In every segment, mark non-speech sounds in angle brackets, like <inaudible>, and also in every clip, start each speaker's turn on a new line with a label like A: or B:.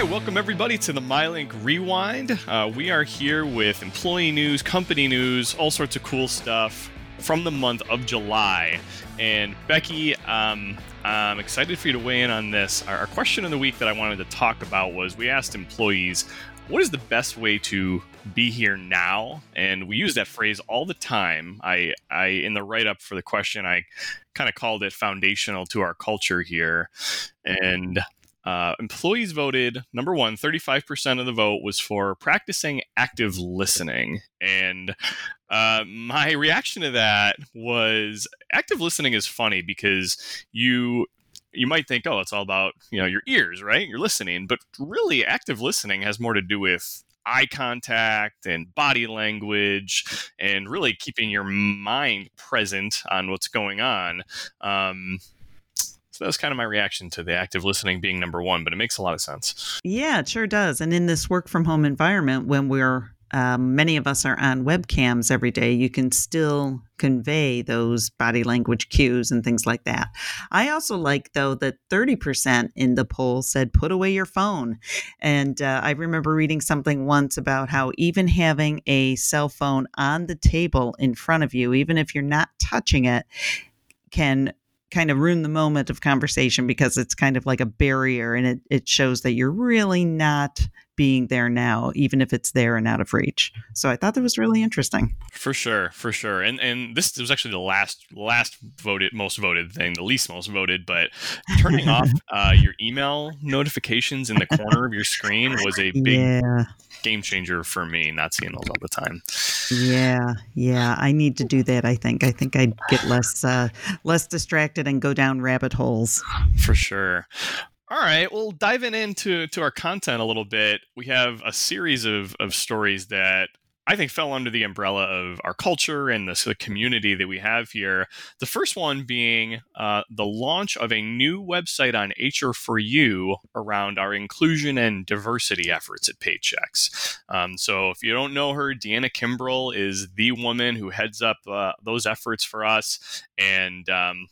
A: right, welcome everybody to the MyLink Rewind. Uh, we are here with employee news, company news, all sorts of cool stuff from the month of July. And Becky, um, I'm excited for you to weigh in on this. Our, our question of the week that I wanted to talk about was we asked employees, what is the best way to be here now? And we use that phrase all the time. I, I in the write up for the question, I kind of called it foundational to our culture here. And uh, employees voted number one 35% of the vote was for practicing active listening. And uh, my reaction to that was active listening is funny because you you might think oh it's all about you know your ears right? You're listening. But really active listening has more to do with eye contact and body language and really keeping your mind present on what's going on. Um, so that was kind of my reaction to the active listening being number one, but it makes a lot of sense.
B: Yeah, it sure does. And in this work from home environment, when we're um, many of us are on webcams every day, you can still convey those body language cues and things like that. I also like, though, that 30% in the poll said put away your phone. And uh, I remember reading something once about how even having a cell phone on the table in front of you, even if you're not touching it, can kind of ruin the moment of conversation because it's kind of like a barrier and it, it shows that you're really not being there now, even if it's there and out of reach. So I thought that was really interesting.
A: For sure, for sure. And and this was actually the last last voted most voted thing, the least most voted, but turning off <laughs> uh, your email notifications in the corner of your screen was a big yeah game changer for me not seeing those all the time
B: yeah yeah i need to do that i think i think i'd get less uh less distracted and go down rabbit holes
A: for sure all right, well, diving into to our content a little bit, we have a series of, of stories that I think fell under the umbrella of our culture and the, the community that we have here. The first one being uh, the launch of a new website on HR4U around our inclusion and diversity efforts at Paychex. Um, so, if you don't know her, Deanna Kimbrell is the woman who heads up uh, those efforts for us. And um,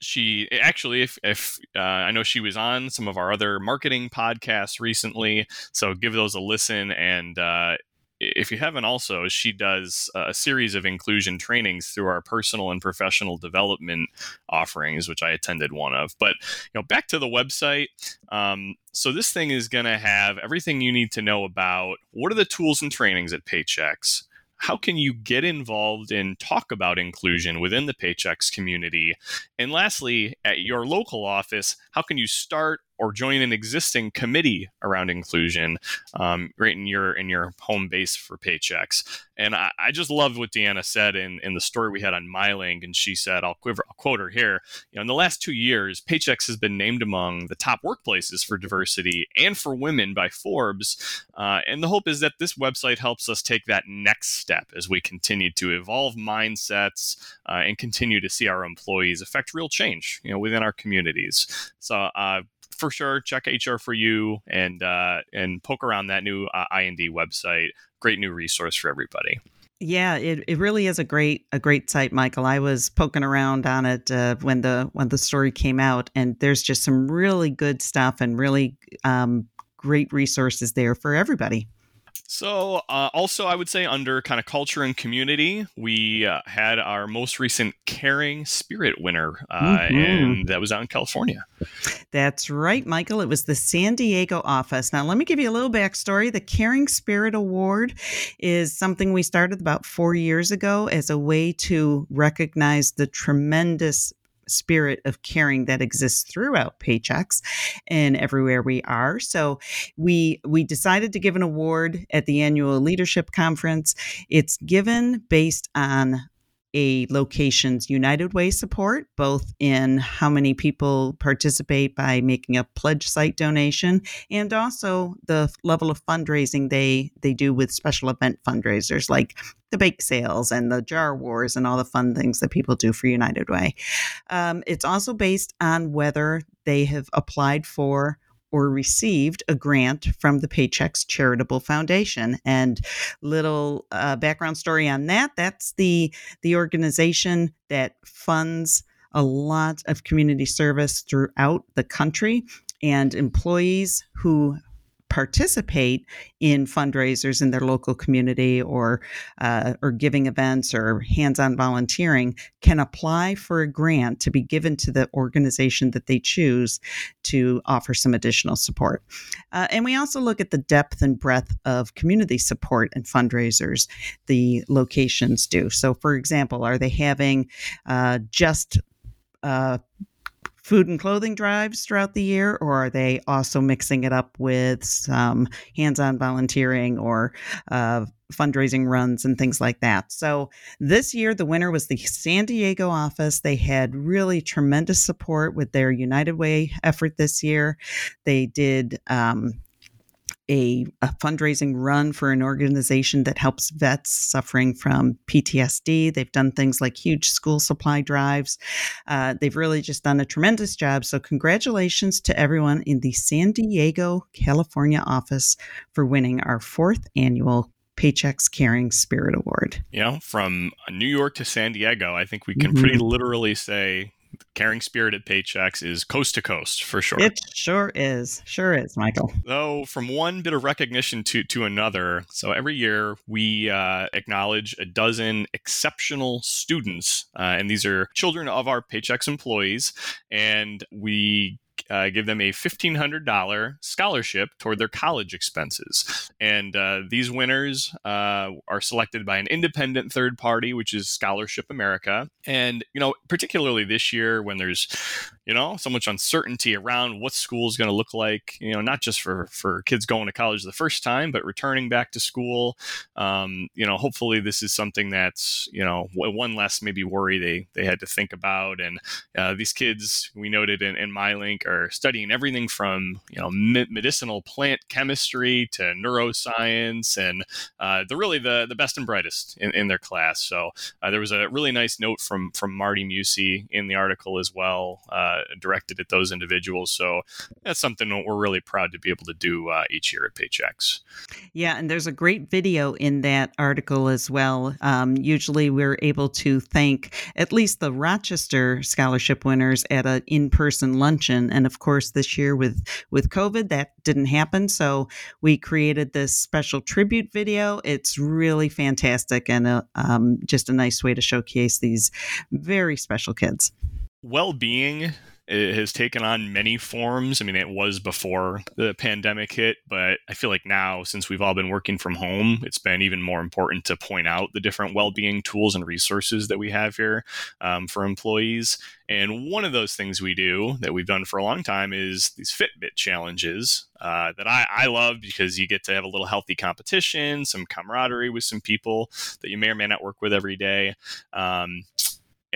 A: she actually if, if uh, i know she was on some of our other marketing podcasts recently so give those a listen and uh, if you haven't also she does a series of inclusion trainings through our personal and professional development offerings which i attended one of but you know back to the website um, so this thing is going to have everything you need to know about what are the tools and trainings at paychex how can you get involved and talk about inclusion within the paychex community? And lastly at your local office how can you start or join an existing committee around inclusion um, right in your in your home base for paychex. And I, I, just loved what Deanna said in, in the story we had on MyLink. And she said, I'll, quiver, I'll quote her here. You know, in the last two years, Paychex has been named among the top workplaces for diversity and for women by Forbes. Uh, and the hope is that this website helps us take that next step as we continue to evolve mindsets uh, and continue to see our employees affect real change, you know, within our communities. So uh, for sure check HR4U and uh, and poke around that new uh, IND website. Great new resource for everybody.
B: Yeah, it, it really is a great a great site, Michael. I was poking around on it uh, when the when the story came out, and there's just some really good stuff and really um, great resources there for everybody.
A: So, uh, also, I would say under kind of culture and community, we uh, had our most recent Caring Spirit winner, uh, mm-hmm. and that was out in California.
B: That's right, Michael. It was the San Diego office. Now, let me give you a little backstory. The Caring Spirit Award is something we started about four years ago as a way to recognize the tremendous spirit of caring that exists throughout paychex and everywhere we are. So we we decided to give an award at the annual leadership conference. It's given based on a location's United Way support, both in how many people participate by making a pledge site donation and also the level of fundraising they they do with special event fundraisers like the bake sales and the jar wars and all the fun things that people do for United Way. Um, it's also based on whether they have applied for or received a grant from the Paychex Charitable Foundation. And little uh, background story on that: that's the the organization that funds a lot of community service throughout the country. and employees who participate in fundraisers in their local community or uh, or giving events or hands-on volunteering can apply for a grant to be given to the organization that they choose to offer some additional support. Uh, and we also look at the depth and breadth of community support and fundraisers the locations do. So, for example, are they having uh, just uh, food and clothing drives throughout the year, or are they also mixing it up with some hands on volunteering or uh, fundraising runs and things like that? So this year, the winner was the San Diego office. They had really tremendous support with their United Way effort this year. They did um, a, a, fundraising run for an organization that helps vets suffering from PTSD. They've done things like huge school supply drives. Uh, they've really just done a tremendous job. So, congratulations to everyone in the San Diego, California office for winning our fourth annual Paychex Caring Spirit Award.
A: You know, from New York to San Diego, I think we can mm-hmm. pretty literally say caring spirit at Paychex is coast to coast for sure.
B: It sure is. Sure is, Michael.
A: Though from one bit of recognition to to another, so every year we uh, acknowledge a dozen exceptional students, uh, and these are children of our Paychex employees, and we uh, give them a $1,500 scholarship toward their college expenses. And uh, these winners uh, are selected by an independent third party, which is Scholarship America. And, you know, particularly this year when there's, you know, so much uncertainty around what school is going to look like, you know, not just for, for kids going to college the first time, but returning back to school. Um, you know, hopefully this is something that's, you know, one less maybe worry they, they had to think about. And uh, these kids, we noted in, in MyLink, are studying everything from you know medicinal plant chemistry to neuroscience, and uh, they're really the the best and brightest in, in their class. So uh, there was a really nice note from from Marty Mucci in the article as well, uh, directed at those individuals. So that's something that we're really proud to be able to do uh, each year at Paychex.
B: Yeah, and there's a great video in that article as well. Um, usually, we're able to thank at least the Rochester scholarship winners at an in-person luncheon and of course this year with with covid that didn't happen so we created this special tribute video it's really fantastic and a, um, just a nice way to showcase these very special kids
A: well-being it has taken on many forms. I mean, it was before the pandemic hit, but I feel like now, since we've all been working from home, it's been even more important to point out the different well being tools and resources that we have here um, for employees. And one of those things we do that we've done for a long time is these Fitbit challenges uh, that I, I love because you get to have a little healthy competition, some camaraderie with some people that you may or may not work with every day. Um,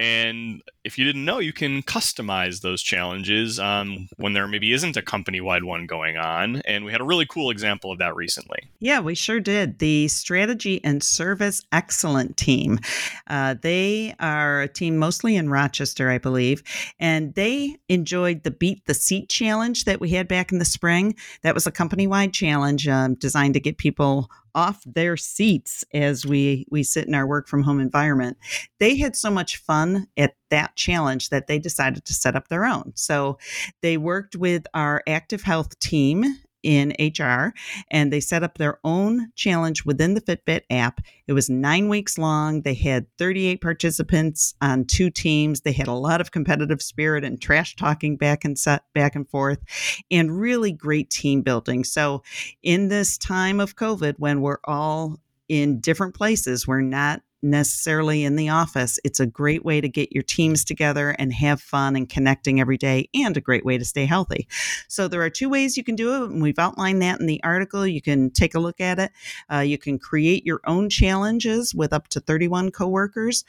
A: and if you didn't know, you can customize those challenges um, when there maybe isn't a company wide one going on. And we had a really cool example of that recently.
B: Yeah, we sure did. The Strategy and Service Excellent team. Uh, they are a team mostly in Rochester, I believe. And they enjoyed the Beat the Seat challenge that we had back in the spring. That was a company wide challenge um, designed to get people off their seats as we we sit in our work from home environment. They had so much fun at that challenge that they decided to set up their own. So they worked with our active health team in HR and they set up their own challenge within the Fitbit app. It was nine weeks long. They had 38 participants on two teams. They had a lot of competitive spirit and trash talking back and set, back and forth and really great team building. So in this time of COVID when we're all in different places, we're not necessarily in the office. It's a great way to get your teams together and have fun and connecting every day, and a great way to stay healthy. So, there are two ways you can do it, and we've outlined that in the article. You can take a look at it. Uh, you can create your own challenges with up to 31 coworkers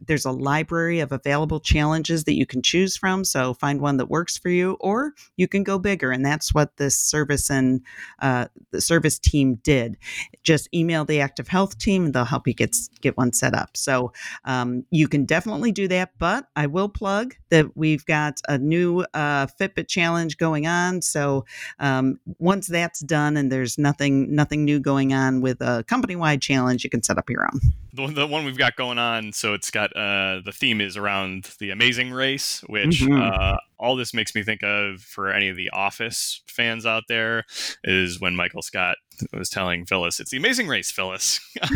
B: there's a library of available challenges that you can choose from. So find one that works for you, or you can go bigger. And that's what this service and uh, the service team did. Just email the active health team, and they'll help you get get one set up. So um, you can definitely do that. But I will plug that we've got a new uh, Fitbit challenge going on. So um, once that's done, and there's nothing nothing new going on with a company wide challenge, you can set up your own
A: the, the one we've got going on. So it's got uh, the theme is around the Amazing Race, which mm-hmm. uh, all this makes me think of for any of the Office fans out there is when Michael Scott was telling Phyllis, "It's the Amazing Race, Phyllis." <laughs>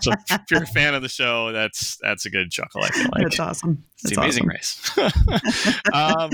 A: so if you're a fan of the show, that's that's a good chuckle. I feel like
B: that's awesome.
A: It's the Amazing
B: awesome.
A: Race. <laughs> um,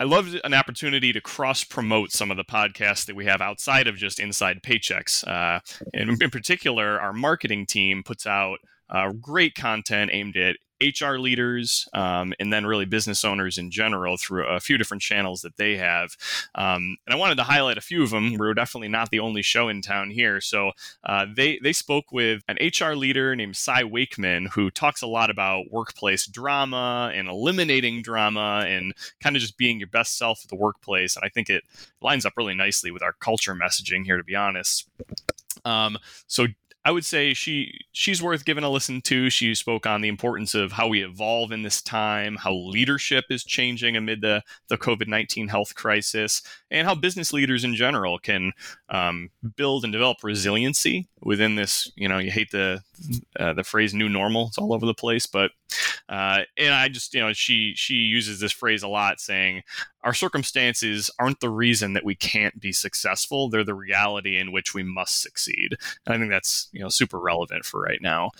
A: I love an opportunity to cross promote some of the podcasts that we have outside of just Inside Paychex. Uh, and in particular, our marketing team puts out uh, great content aimed at HR leaders, um, and then really business owners in general through a few different channels that they have. Um, and I wanted to highlight a few of them. We're definitely not the only show in town here. So uh, they they spoke with an HR leader named Cy Wakeman who talks a lot about workplace drama and eliminating drama and kind of just being your best self at the workplace. And I think it lines up really nicely with our culture messaging here, to be honest. Um, so I would say she she's worth giving a listen to. She spoke on the importance of how we evolve in this time, how leadership is changing amid the the COVID nineteen health crisis, and how business leaders in general can um, build and develop resiliency within this. You know, you hate the uh, the phrase "new normal; it's all over the place, but uh, and I just you know she she uses this phrase a lot, saying our circumstances aren't the reason that we can't be successful they're the reality in which we must succeed and i think that's you know super relevant for right now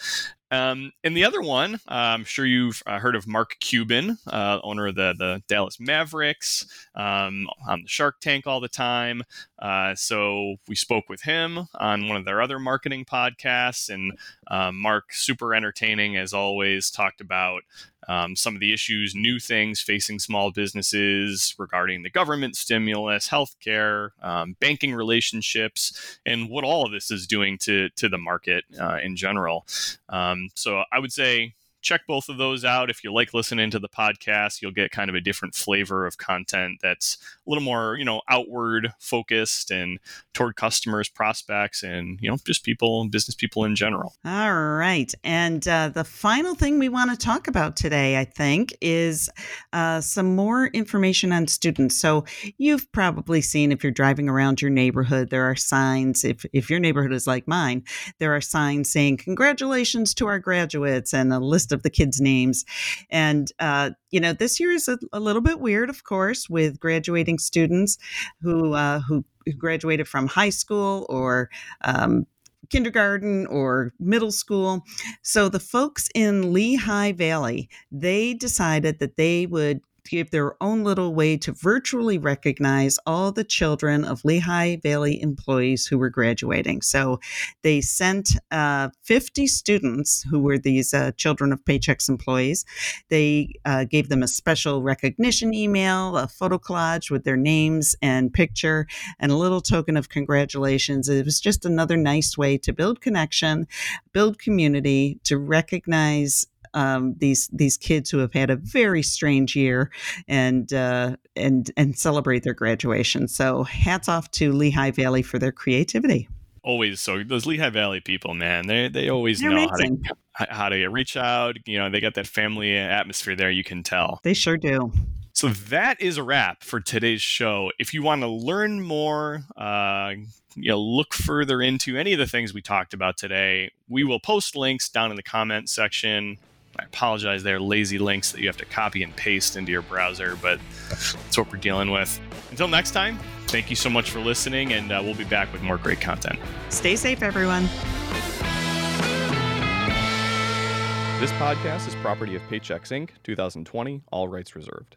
A: um, and the other one, uh, I'm sure you've uh, heard of Mark Cuban, uh, owner of the, the Dallas Mavericks, um, on the Shark Tank all the time. Uh, so we spoke with him on one of their other marketing podcasts, and um, Mark, super entertaining as always, talked about um, some of the issues, new things facing small businesses regarding the government stimulus, healthcare, um, banking relationships, and what all of this is doing to to the market uh, in general. Um, so I would say check both of those out. If you like listening to the podcast, you'll get kind of a different flavor of content that's a little more, you know, outward focused and toward customers, prospects, and, you know, just people, business people in general.
B: All right. And uh, the final thing we want to talk about today, I think, is uh, some more information on students. So you've probably seen if you're driving around your neighborhood, there are signs. If, if your neighborhood is like mine, there are signs saying, Congratulations to our graduates and a list of the kids' names. And, uh, you know, this year is a, a, little bit weird, of course, with graduating students who, uh, who, graduated from high school or um, kindergarten or middle school. So the folks in Lehigh Valley, they decided that they would give their own little way to virtually recognize all the children of Lehigh Valley employees who were graduating. So they sent uh, 50 students who were these uh, children of Paychex employees. They uh, gave them a special recognition email, a photo collage with their names and picture, and a little token of congratulations. It was just another nice way to build connection, build community, to recognize um, these these kids who have had a very strange year and uh, and and celebrate their graduation. So hats off to Lehigh Valley for their creativity.
A: Always so those Lehigh Valley people, man, they they always They're know amazing. how to how to reach out. You know, they got that family atmosphere there. You can tell
B: they sure do.
A: So that is a wrap for today's show. If you want to learn more, uh, you know, look further into any of the things we talked about today, we will post links down in the comment section. I apologize, they're lazy links that you have to copy and paste into your browser, but that's what we're dealing with. Until next time, thank you so much for listening, and uh, we'll be back with more great content.
B: Stay safe, everyone.
A: This podcast is property of Paychex Inc., 2020, all rights reserved.